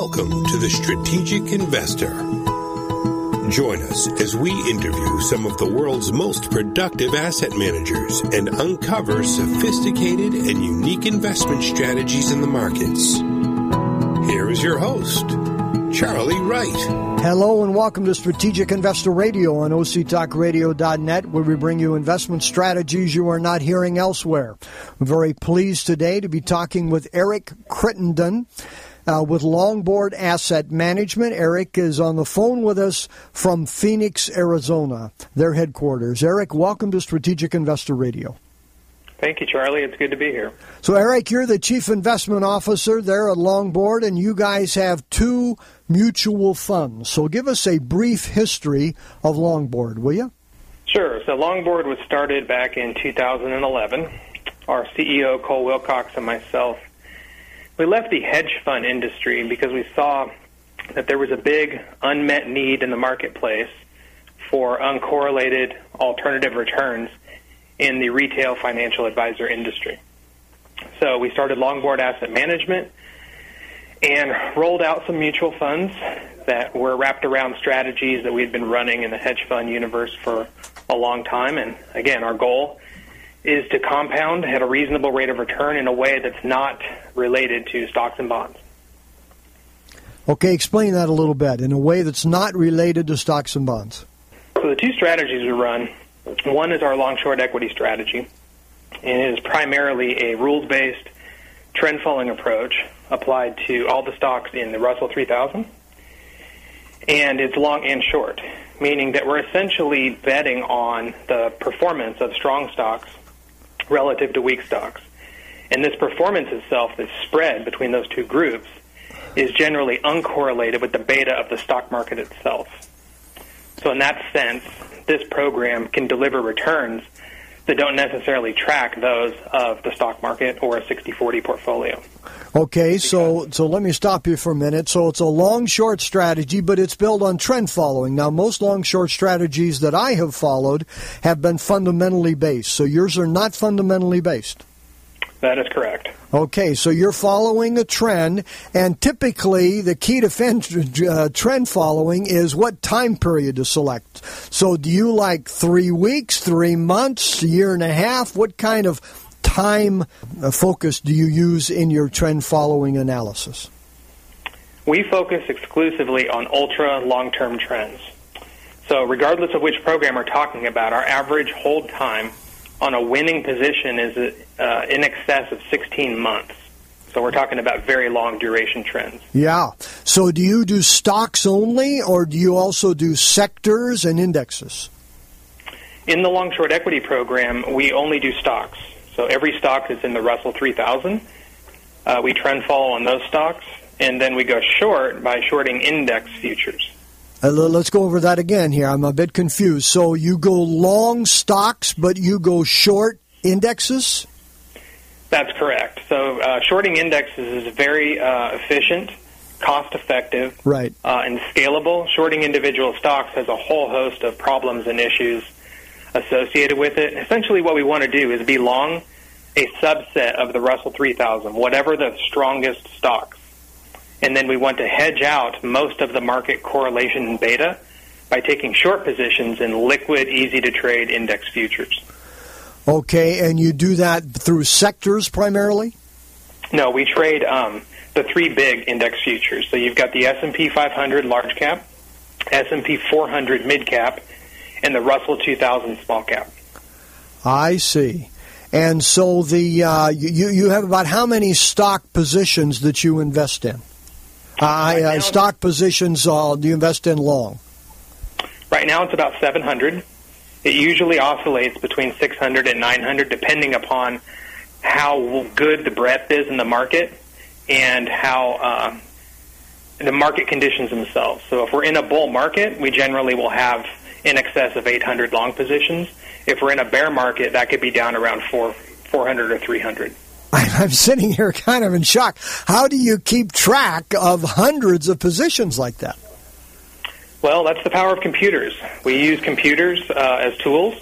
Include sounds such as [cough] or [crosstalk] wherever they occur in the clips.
Welcome to the Strategic Investor. Join us as we interview some of the world's most productive asset managers and uncover sophisticated and unique investment strategies in the markets. Here is your host, Charlie Wright. Hello and welcome to Strategic Investor Radio on OCTalkRadio.net, where we bring you investment strategies you are not hearing elsewhere. I'm very pleased today to be talking with Eric Crittenden uh, with Longboard Asset Management. Eric is on the phone with us from Phoenix, Arizona, their headquarters. Eric, welcome to Strategic Investor Radio. Thank you, Charlie. It's good to be here. So, Eric, you're the chief investment officer there at Longboard, and you guys have two mutual funds. So, give us a brief history of Longboard, will you? Sure. So, Longboard was started back in 2011. Our CEO, Cole Wilcox, and myself we left the hedge fund industry because we saw that there was a big unmet need in the marketplace for uncorrelated alternative returns in the retail financial advisor industry. So we started Longboard Asset Management and rolled out some mutual funds that were wrapped around strategies that we had been running in the hedge fund universe for a long time. And again, our goal is to compound at a reasonable rate of return in a way that's not related to stocks and bonds. Okay, explain that a little bit in a way that's not related to stocks and bonds. So the two strategies we run, one is our long short equity strategy, and it is primarily a rules based trend following approach applied to all the stocks in the Russell 3000. And it's long and short, meaning that we're essentially betting on the performance of strong stocks relative to weak stocks. And this performance itself, this spread between those two groups, is generally uncorrelated with the beta of the stock market itself. So, in that sense, this program can deliver returns that don't necessarily track those of the stock market or a 60-40 portfolio. Okay, so so let me stop you for a minute. So it's a long short strategy, but it's built on trend following. Now, most long short strategies that I have followed have been fundamentally based. So yours are not fundamentally based. That is correct. Okay, so you're following a trend, and typically the key to uh, trend following is what time period to select. So, do you like three weeks, three months, a year and a half? What kind of time uh, focus do you use in your trend following analysis? We focus exclusively on ultra long term trends. So, regardless of which program we're talking about, our average hold time on a winning position is uh, in excess of 16 months. So we're talking about very long duration trends. Yeah. So do you do stocks only, or do you also do sectors and indexes? In the long short equity program, we only do stocks. So every stock is in the Russell 3000. Uh, we trend follow on those stocks, and then we go short by shorting index futures. Uh, let's go over that again here. I'm a bit confused. So you go long stocks, but you go short indexes? That's correct. So uh, shorting indexes is very uh, efficient, cost effective, right. Uh, and scalable. Shorting individual stocks has a whole host of problems and issues associated with it. Essentially, what we want to do is be long a subset of the Russell 3000, whatever the strongest stocks and then we want to hedge out most of the market correlation in beta by taking short positions in liquid, easy to trade index futures. Okay, and you do that through sectors primarily? No, we trade um, the three big index futures. So you've got the S&P 500 large cap, S&P 400 mid cap, and the Russell 2000 small cap. I see. And so the uh, you you have about how many stock positions that you invest in? Uh, uh, stock positions uh, do you invest in long? Right now it's about 700. It usually oscillates between 600 and 900 depending upon how good the breadth is in the market and how uh, the market conditions themselves. So if we're in a bull market, we generally will have in excess of 800 long positions. If we're in a bear market, that could be down around 4, 400 or 300. [laughs] I'm sitting here kind of in shock. How do you keep track of hundreds of positions like that? Well, that's the power of computers. We use computers uh, as tools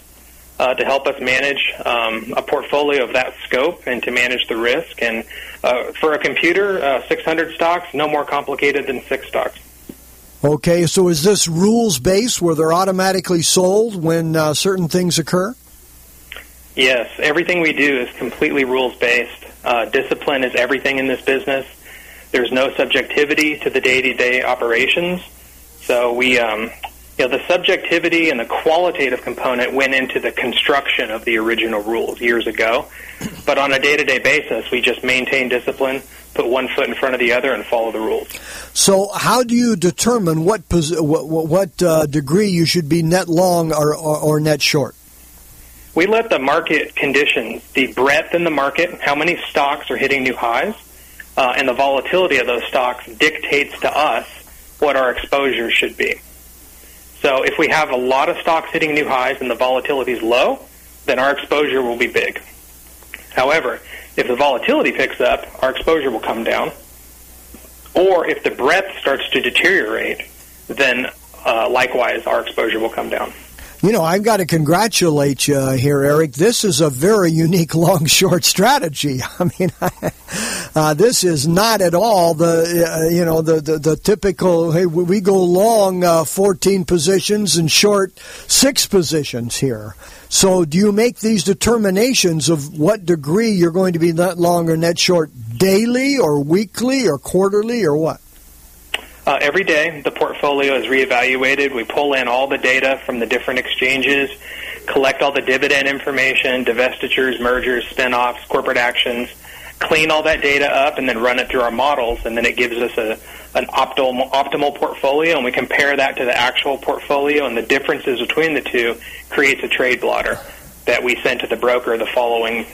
uh, to help us manage um, a portfolio of that scope and to manage the risk. And uh, for a computer, uh, 600 stocks, no more complicated than six stocks. Okay, so is this rules based where they're automatically sold when uh, certain things occur? Yes, everything we do is completely rules based. Uh, discipline is everything in this business. There's no subjectivity to the day to day operations. So we, um, you know, the subjectivity and the qualitative component went into the construction of the original rules years ago. But on a day to day basis, we just maintain discipline, put one foot in front of the other, and follow the rules. So, how do you determine what what, what uh, degree you should be net long or, or, or net short? We let the market conditions, the breadth in the market, how many stocks are hitting new highs, uh, and the volatility of those stocks dictates to us what our exposure should be. So if we have a lot of stocks hitting new highs and the volatility is low, then our exposure will be big. However, if the volatility picks up, our exposure will come down. Or if the breadth starts to deteriorate, then uh, likewise our exposure will come down. You know, I've got to congratulate you here, Eric. This is a very unique [laughs] long short strategy. [laughs] I mean, [laughs] uh, this is not at all the uh, you know the, the, the typical. Hey, we go long uh, fourteen positions and short six positions here. So, do you make these determinations of what degree you're going to be net long or net short daily or weekly or quarterly or what? Uh, every day, the portfolio is reevaluated. We pull in all the data from the different exchanges, collect all the dividend information, divestitures, mergers, spin-offs, corporate actions, clean all that data up, and then run it through our models, and then it gives us a, an optimal, optimal portfolio, and we compare that to the actual portfolio, and the differences between the two creates a trade blotter that we send to the broker the following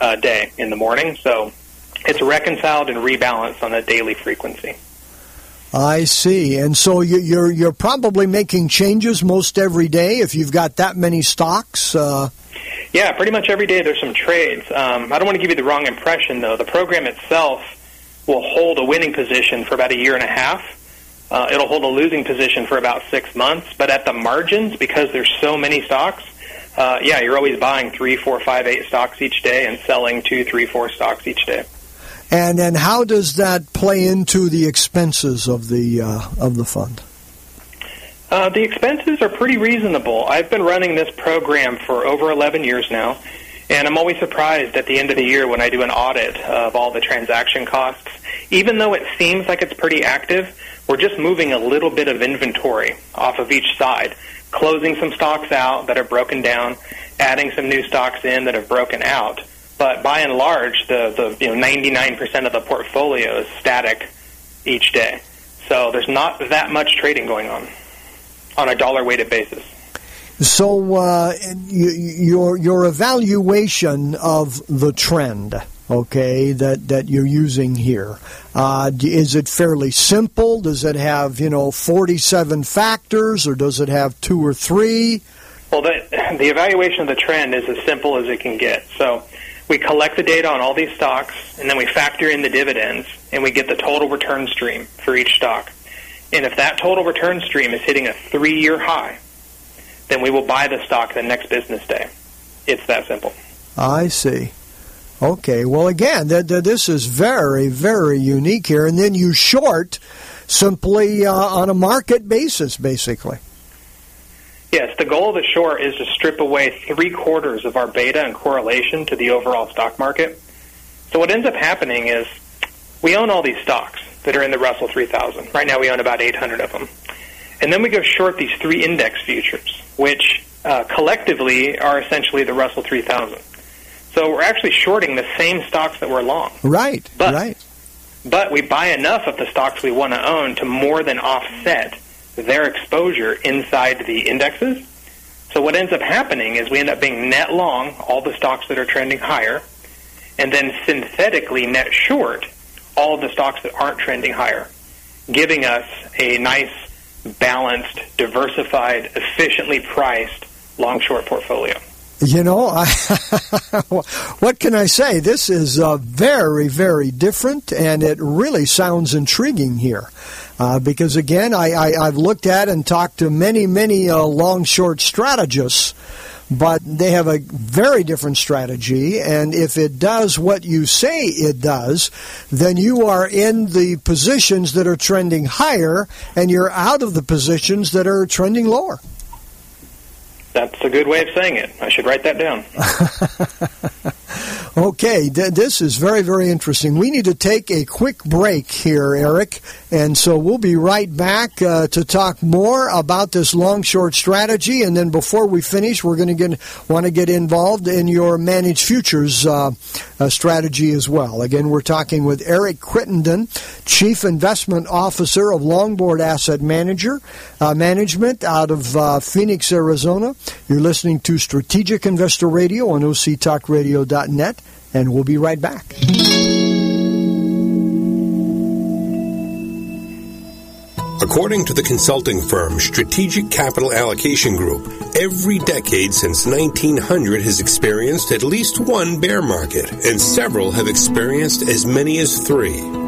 uh, day in the morning. So it's reconciled and rebalanced on a daily frequency. I see. And so you're you're probably making changes most every day if you've got that many stocks. Uh... Yeah, pretty much every day there's some trades. Um, I don't want to give you the wrong impression though. The program itself will hold a winning position for about a year and a half. Uh, it'll hold a losing position for about six months. But at the margins, because there's so many stocks, uh, yeah, you're always buying three, four, five, eight stocks each day and selling two, three, four stocks each day. And then how does that play into the expenses of the uh, of the fund? Uh, the expenses are pretty reasonable. I've been running this program for over 11 years now, and I'm always surprised at the end of the year when I do an audit of all the transaction costs. Even though it seems like it's pretty active, we're just moving a little bit of inventory off of each side, closing some stocks out that are broken down, adding some new stocks in that have broken out. But by and large, the, the you know 99% of the portfolio is static each day. So there's not that much trading going on on a dollar weighted basis. So uh, your your evaluation of the trend, okay, that that you're using here, uh, is it fairly simple? Does it have you know 47 factors, or does it have two or three? Well, the the evaluation of the trend is as simple as it can get. So we collect the data on all these stocks, and then we factor in the dividends, and we get the total return stream for each stock. And if that total return stream is hitting a three year high, then we will buy the stock the next business day. It's that simple. I see. Okay. Well, again, th- th- this is very, very unique here. And then you short simply uh, on a market basis, basically. Yes, the goal of the short is to strip away three quarters of our beta and correlation to the overall stock market. So what ends up happening is we own all these stocks that are in the Russell 3000. Right now we own about 800 of them. And then we go short these three index futures, which uh, collectively are essentially the Russell 3000. So we're actually shorting the same stocks that we're long. Right, but, right. But we buy enough of the stocks we want to own to more than offset their exposure inside the indexes. So what ends up happening is we end up being net long all the stocks that are trending higher, and then synthetically net short all the stocks that aren't trending higher, giving us a nice, balanced, diversified, efficiently priced long short portfolio. You know, I, [laughs] what can I say? This is uh, very, very different, and it really sounds intriguing here. Uh, because again, I, I, have looked at and talked to many, many uh, long short strategists, but they have a very different strategy. And if it does what you say it does, then you are in the positions that are trending higher and you're out of the positions that are trending lower. That's a good way of saying it. I should write that down. [laughs] Okay, th- this is very, very interesting. We need to take a quick break here, Eric, and so we'll be right back uh, to talk more about this long short strategy. And then before we finish, we're going to want to get involved in your managed futures uh, uh, strategy as well. Again, we're talking with Eric Crittenden, Chief Investment Officer of Longboard Asset Manager uh, Management out of uh, Phoenix, Arizona. You're listening to Strategic Investor Radio on OCTalkRadio.net and we'll be right back. According to the consulting firm Strategic Capital Allocation Group, every decade since 1900 has experienced at least one bear market, and several have experienced as many as three.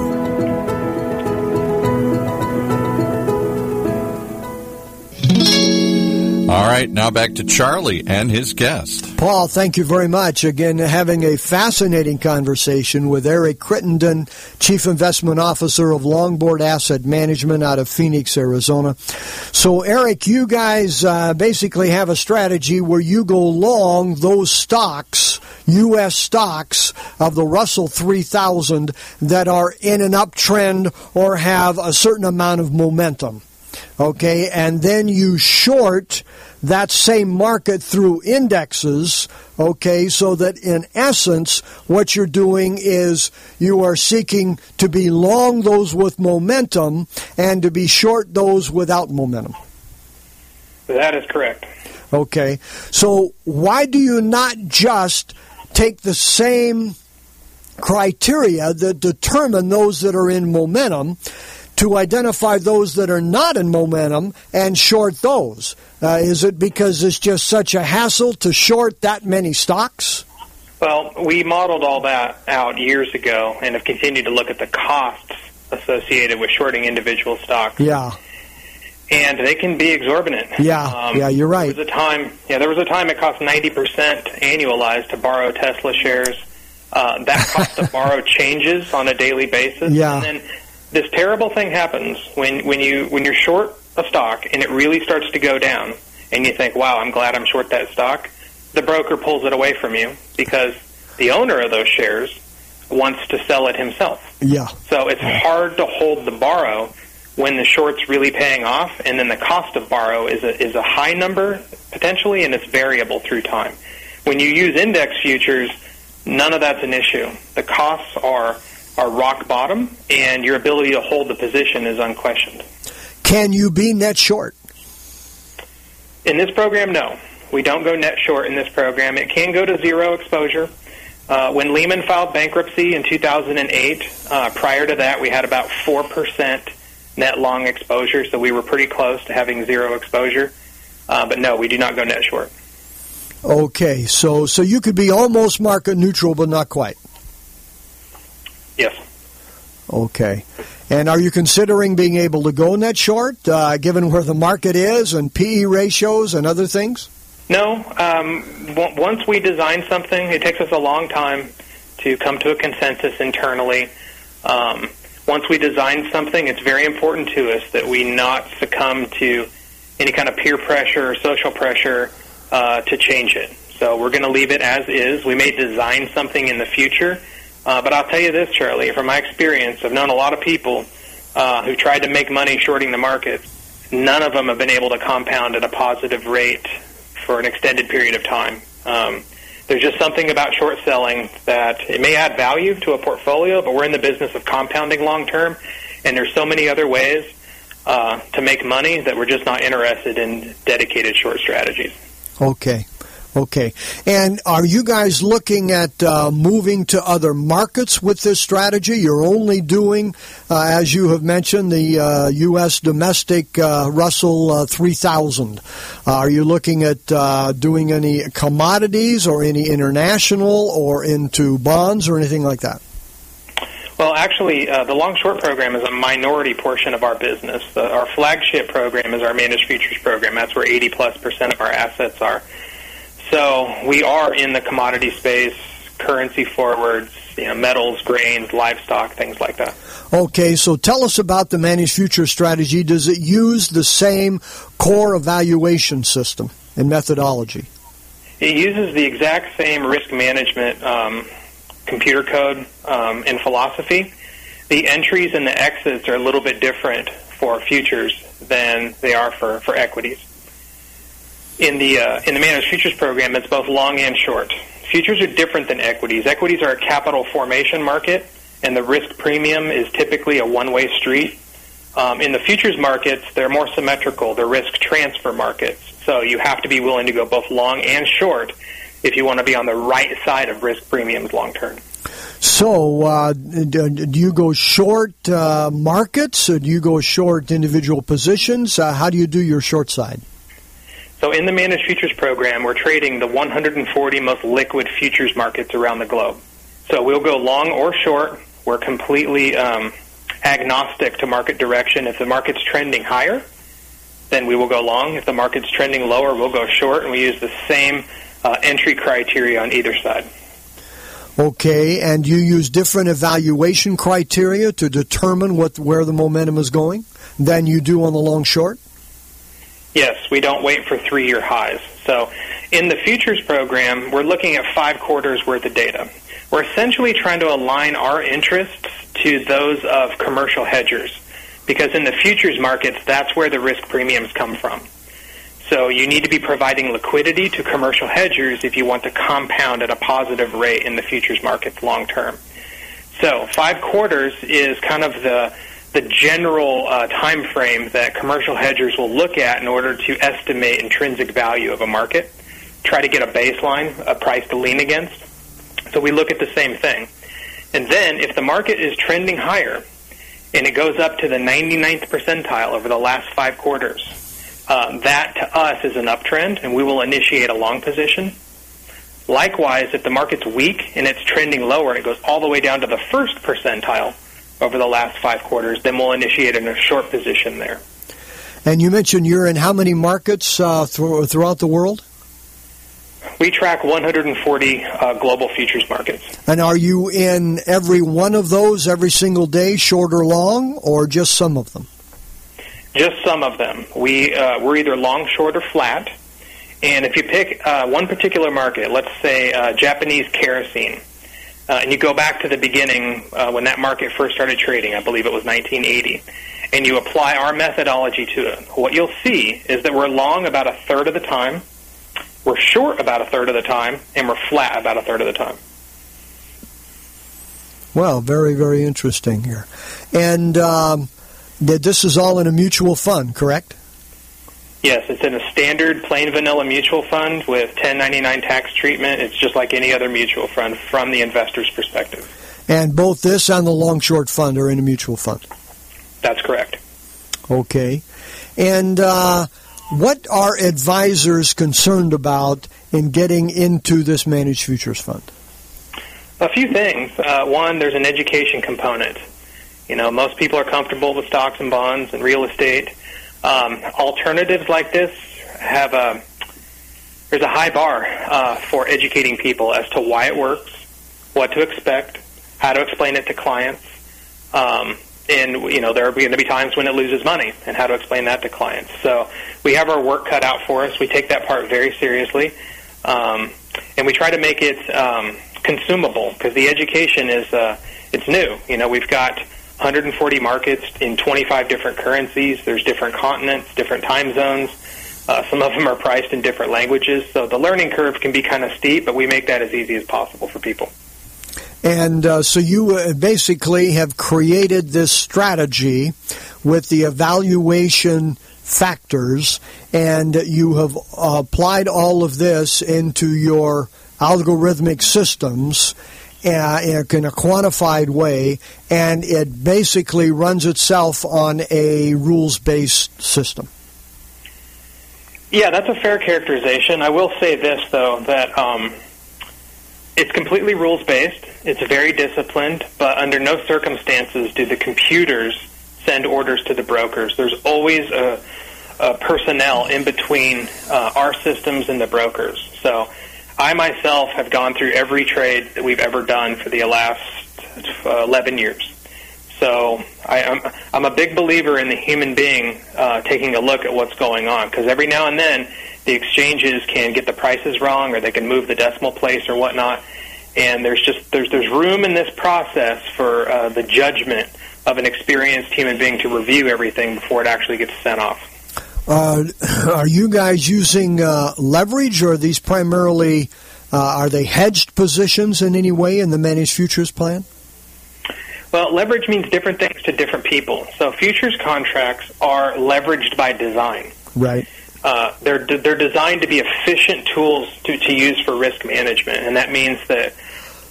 All right, now back to Charlie and his guest. Paul, thank you very much. Again, having a fascinating conversation with Eric Crittenden, Chief Investment Officer of Longboard Asset Management out of Phoenix, Arizona. So, Eric, you guys uh, basically have a strategy where you go long those stocks, U.S. stocks of the Russell 3000 that are in an uptrend or have a certain amount of momentum okay, and then you short that same market through indexes, okay, so that in essence, what you're doing is you are seeking to be long those with momentum and to be short those without momentum. That is correct. Okay, so why do you not just take the same criteria that determine those that are in momentum? To identify those that are not in momentum and short those? Uh, is it because it's just such a hassle to short that many stocks? Well, we modeled all that out years ago and have continued to look at the costs associated with shorting individual stocks. Yeah. And they can be exorbitant. Yeah, um, yeah, you're right. There was a time, yeah, there was a time it cost ninety percent annualized to borrow Tesla shares. Uh, that cost to [laughs] borrow changes on a daily basis. Yeah. And then this terrible thing happens when when you when you're short a stock and it really starts to go down, and you think, "Wow, I'm glad I'm short that stock." The broker pulls it away from you because the owner of those shares wants to sell it himself. Yeah. So it's hard to hold the borrow when the short's really paying off, and then the cost of borrow is a, is a high number potentially, and it's variable through time. When you use index futures, none of that's an issue. The costs are are rock bottom, and your ability to hold the position is unquestioned. Can you be net short? In this program, no. We don't go net short in this program. It can go to zero exposure. Uh, when Lehman filed bankruptcy in 2008, uh, prior to that, we had about 4% net long exposure, so we were pretty close to having zero exposure. Uh, but no, we do not go net short. Okay, so so you could be almost market neutral, but not quite. Yes. Okay. And are you considering being able to go net short, uh, given where the market is and PE ratios and other things? No. Um, w- once we design something, it takes us a long time to come to a consensus internally. Um, once we design something, it's very important to us that we not succumb to any kind of peer pressure or social pressure uh, to change it. So we're going to leave it as is. We may design something in the future uh, but I'll tell you this, Charlie, from my experience, I've known a lot of people uh, who tried to make money shorting the market. None of them have been able to compound at a positive rate for an extended period of time. Um, there's just something about short selling that it may add value to a portfolio, but we're in the business of compounding long term, and there's so many other ways uh, to make money that we're just not interested in dedicated short strategies. Okay. Okay. And are you guys looking at uh, moving to other markets with this strategy? You're only doing, uh, as you have mentioned, the uh, U.S. domestic uh, Russell uh, 3000. are you looking at uh, doing any commodities or any international or into bonds or anything like that? Well, actually, uh, the long short program is a minority portion of our business. The, our flagship program is our managed futures program. That's where 80 plus percent of our assets are. So we are in the commodity space, currency forwards, you know, metals, grains, livestock, things like that. Okay, so tell us about the managed future strategy. Does it use the same core evaluation system and methodology? It uses the exact same risk management um, computer code um, and philosophy. The entries and the exits are a little bit different for futures than they are for, for equities in the uh, in the managed futures program, it's both long and short. Futures are different than equities. Equities are a capital formation market, and the risk premium is typically a one-way street. Um, in the futures markets, they're more symmetrical. They're risk transfer markets, so you have to be willing to go both long and short if you want to be on the right side of risk premiums long term. So, uh, do you go short uh, markets? Or do you go short individual positions? Uh, how do you do your short side? So in the managed futures program, we're trading the 140 most liquid futures markets around the globe. So we'll go long or short. We're completely um, agnostic to market direction. If the market's trending higher, then we will go long. If the market's trending lower, we'll go short, and we use the same uh, entry criteria on either side. Okay, and you use different evaluation criteria to determine what where the momentum is going than you do on the long short? Yes, we don't wait for three year highs. So in the futures program, we're looking at five quarters worth of data. We're essentially trying to align our interests to those of commercial hedgers because in the futures markets, that's where the risk premiums come from. So you need to be providing liquidity to commercial hedgers if you want to compound at a positive rate in the futures markets long term. So five quarters is kind of the the general uh, time frame that commercial hedgers will look at in order to estimate intrinsic value of a market, try to get a baseline, a price to lean against. So we look at the same thing. And then if the market is trending higher and it goes up to the 99th percentile over the last five quarters, uh, that to us is an uptrend and we will initiate a long position. Likewise, if the market's weak and it's trending lower and it goes all the way down to the first percentile, over the last five quarters, then we'll initiate in a short position there. And you mentioned you're in how many markets uh, th- throughout the world? We track 140 uh, global futures markets. And are you in every one of those every single day, short or long, or just some of them? Just some of them. We uh, we're either long, short, or flat. And if you pick uh, one particular market, let's say uh, Japanese kerosene, uh, and you go back to the beginning uh, when that market first started trading, I believe it was 1980, and you apply our methodology to it, what you'll see is that we're long about a third of the time, we're short about a third of the time, and we're flat about a third of the time. Well, very, very interesting here. And um, this is all in a mutual fund, correct? Yes, it's in a standard plain vanilla mutual fund with 1099 tax treatment. It's just like any other mutual fund from the investor's perspective. And both this and the long short fund are in a mutual fund. That's correct. Okay. And uh, what are advisors concerned about in getting into this managed futures fund? A few things. Uh, one, there's an education component. You know, most people are comfortable with stocks and bonds and real estate um, alternatives like this have a there's a high bar uh, for educating people as to why it works, what to expect, how to explain it to clients, um, and you know there are going to be times when it loses money, and how to explain that to clients. So we have our work cut out for us. We take that part very seriously, um, and we try to make it um, consumable because the education is uh, it's new. You know we've got 140 markets in 25 different currencies. There's different continents, different time zones. Uh, some of them are priced in different languages, so the learning curve can be kind of steep, but we make that as easy as possible for people. And uh, so you uh, basically have created this strategy with the evaluation factors, and you have applied all of this into your algorithmic systems uh, in a quantified way, and it basically runs itself on a rules based system. Yeah, that's a fair characterization. I will say this, though, that um, it's completely rules based, it's very disciplined, but under no circumstances do the computers send orders to the brokers. There's always a, a personnel in between uh, our systems and the brokers. So I myself have gone through every trade that we've ever done for the last uh, 11 years. So I, am I'm, I'm a big believer in the human being uh, taking a look at what's going on because every now and then the exchanges can get the prices wrong or they can move the decimal place or whatnot. And there's just there's there's room in this process for uh, the judgment of an experienced human being to review everything before it actually gets sent off. Uh, [coughs] are you guys using uh, leverage, or are these primarily uh, are they hedged positions in any way in the managed futures plan? Well, leverage means different things to different people. So futures contracts are leveraged by design. Right. Uh, they're they're designed to be efficient tools to, to use for risk management, and that means that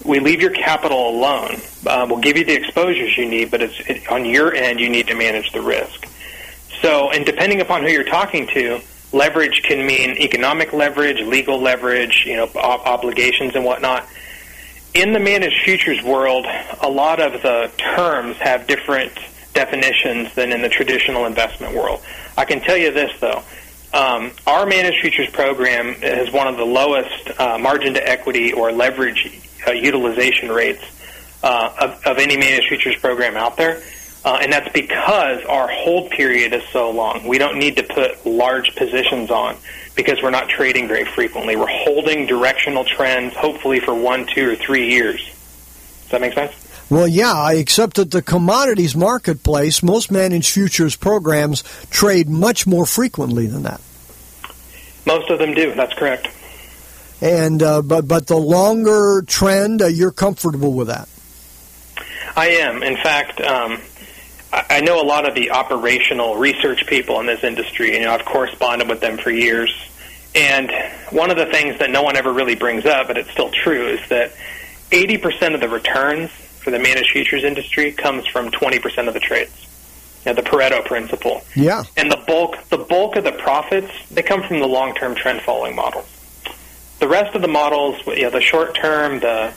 we leave your capital alone. Uh, we'll give you the exposures you need, but it's it, on your end you need to manage the risk. So, and depending upon who you're talking to, leverage can mean economic leverage, legal leverage, you know, ob- obligations and whatnot. In the managed futures world, a lot of the terms have different definitions than in the traditional investment world. I can tell you this though. Um, our managed futures program has one of the lowest uh, margin to equity or leverage uh, utilization rates uh, of, of any managed futures program out there. Uh, and that's because our hold period is so long. We don't need to put large positions on because we're not trading very frequently. We're holding directional trends, hopefully for one, two, or three years. Does that make sense? Well, yeah, except that the commodities marketplace, most managed futures programs trade much more frequently than that. Most of them do. That's correct. And uh, but but the longer trend, uh, you're comfortable with that. I am. In fact, um, I know a lot of the operational research people in this industry. You know, I've corresponded with them for years. And one of the things that no one ever really brings up, but it's still true, is that 80% of the returns for the managed futures industry comes from 20% of the trades. You know, the Pareto principle. Yeah. And the bulk, the bulk of the profits, they come from the long-term trend following models. The rest of the models, you know, the short-term, the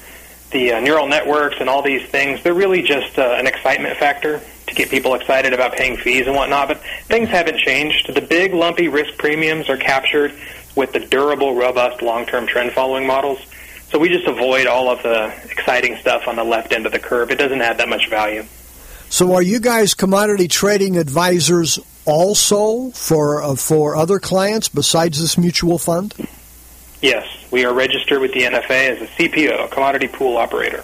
the uh, neural networks and all these things, they're really just uh, an excitement factor to get people excited about paying fees and whatnot, but things haven't changed. The big lumpy risk premiums are captured with the durable, robust, long-term trend-following models. So we just avoid all of the exciting stuff on the left end of the curve. It doesn't add that much value. So are you guys commodity trading advisors also for uh, for other clients besides this mutual fund? Yes, we are registered with the NFA as a CPO, a commodity pool operator.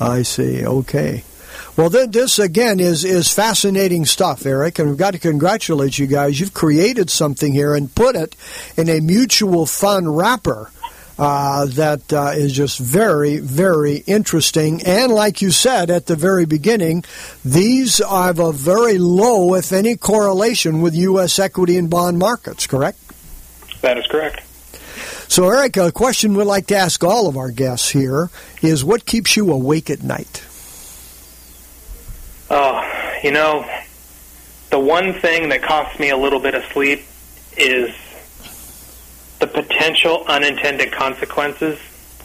I see. Okay. Well, this again is is fascinating stuff, Eric, and we've got to congratulate you guys. You've created something here and put it in a mutual fund wrapper. Uh, that uh, is just very, very interesting. And like you said at the very beginning, these have a very low, if any, correlation with U.S. equity and bond markets, correct? That is correct. So, Eric, a question we'd like to ask all of our guests here is what keeps you awake at night? Oh, you know, the one thing that costs me a little bit of sleep is the potential unintended consequences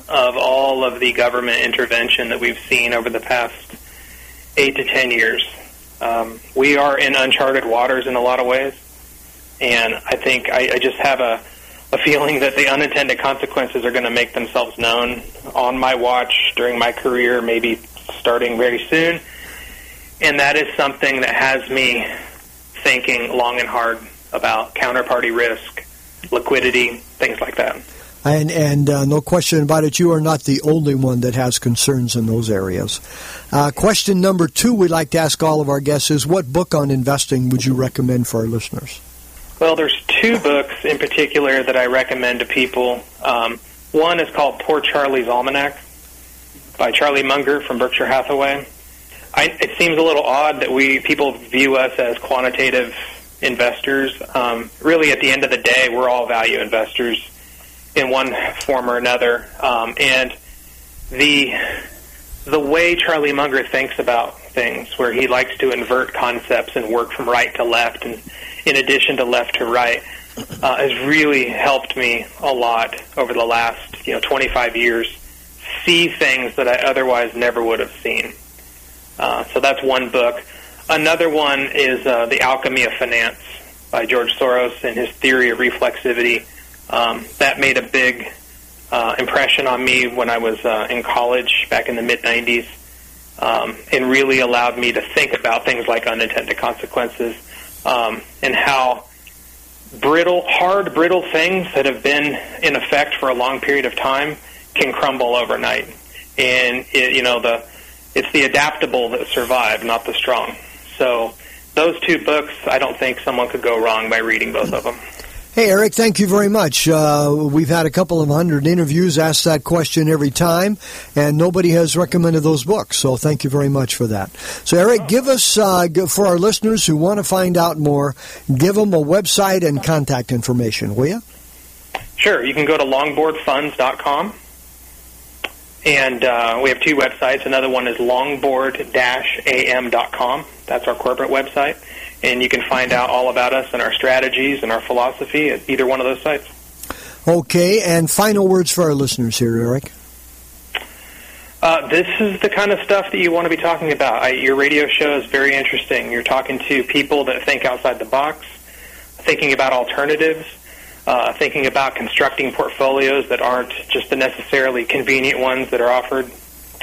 of all of the government intervention that we've seen over the past eight to ten years. Um, we are in uncharted waters in a lot of ways, and I think I, I just have a, a feeling that the unintended consequences are going to make themselves known on my watch during my career, maybe starting very soon and that is something that has me thinking long and hard about counterparty risk, liquidity, things like that. And, and uh, no question about it, you are not the only one that has concerns in those areas. Uh, question number two we'd like to ask all of our guests is what book on investing would you recommend for our listeners? Well, there's two books in particular that I recommend to people. Um, one is called Poor Charlie's Almanack by Charlie Munger from Berkshire Hathaway. I, it seems a little odd that we people view us as quantitative investors. Um, really, at the end of the day, we're all value investors in one form or another. Um, and the the way Charlie Munger thinks about things, where he likes to invert concepts and work from right to left, and in addition to left to right, uh, has really helped me a lot over the last you know 25 years. See things that I otherwise never would have seen. Uh, so that's one book. Another one is uh, The Alchemy of Finance by George Soros and his theory of reflexivity. Um, that made a big uh, impression on me when I was uh, in college back in the mid 90s um, and really allowed me to think about things like unintended consequences um, and how brittle, hard, brittle things that have been in effect for a long period of time can crumble overnight. And it, you know the it's the adaptable that survive, not the strong. So those two books, I don't think someone could go wrong by reading both of them. Hey, Eric, thank you very much. Uh, we've had a couple of hundred interviews, asked that question every time, and nobody has recommended those books. So thank you very much for that. So, Eric, give us, uh, for our listeners who want to find out more, give them a website and contact information, will you? Sure. You can go to longboardfunds.com. And uh, we have two websites. Another one is longboard-am.com. That's our corporate website and you can find out all about us and our strategies and our philosophy at either one of those sites. Okay, and final words for our listeners here, Eric. Uh, this is the kind of stuff that you want to be talking about. I, your radio show is very interesting. You're talking to people that think outside the box, thinking about alternatives, uh, thinking about constructing portfolios that aren't just the necessarily convenient ones that are offered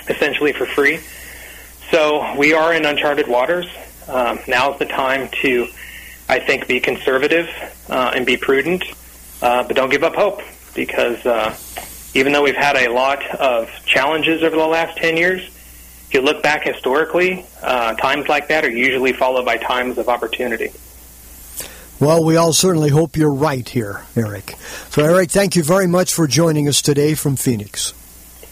essentially for free. So we are in uncharted waters. Um, now's the time to, I think, be conservative uh, and be prudent, uh, but don't give up hope because uh, even though we've had a lot of challenges over the last 10 years, if you look back historically, uh, times like that are usually followed by times of opportunity. Well, we all certainly hope you're right here, Eric. So, Eric, thank you very much for joining us today from Phoenix.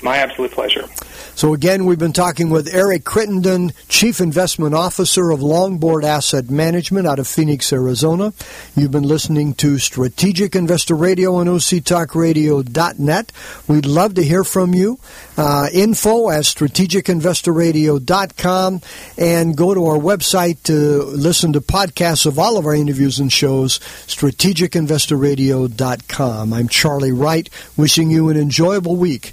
My absolute pleasure. So again, we've been talking with Eric Crittenden, Chief Investment Officer of Longboard Asset Management out of Phoenix, Arizona. You've been listening to Strategic Investor Radio on OCTalkRadio.net. We'd love to hear from you. Uh, info at strategicinvestorradio.com and go to our website to listen to podcasts of all of our interviews and shows, strategicinvestorradio.com. I'm Charlie Wright, wishing you an enjoyable week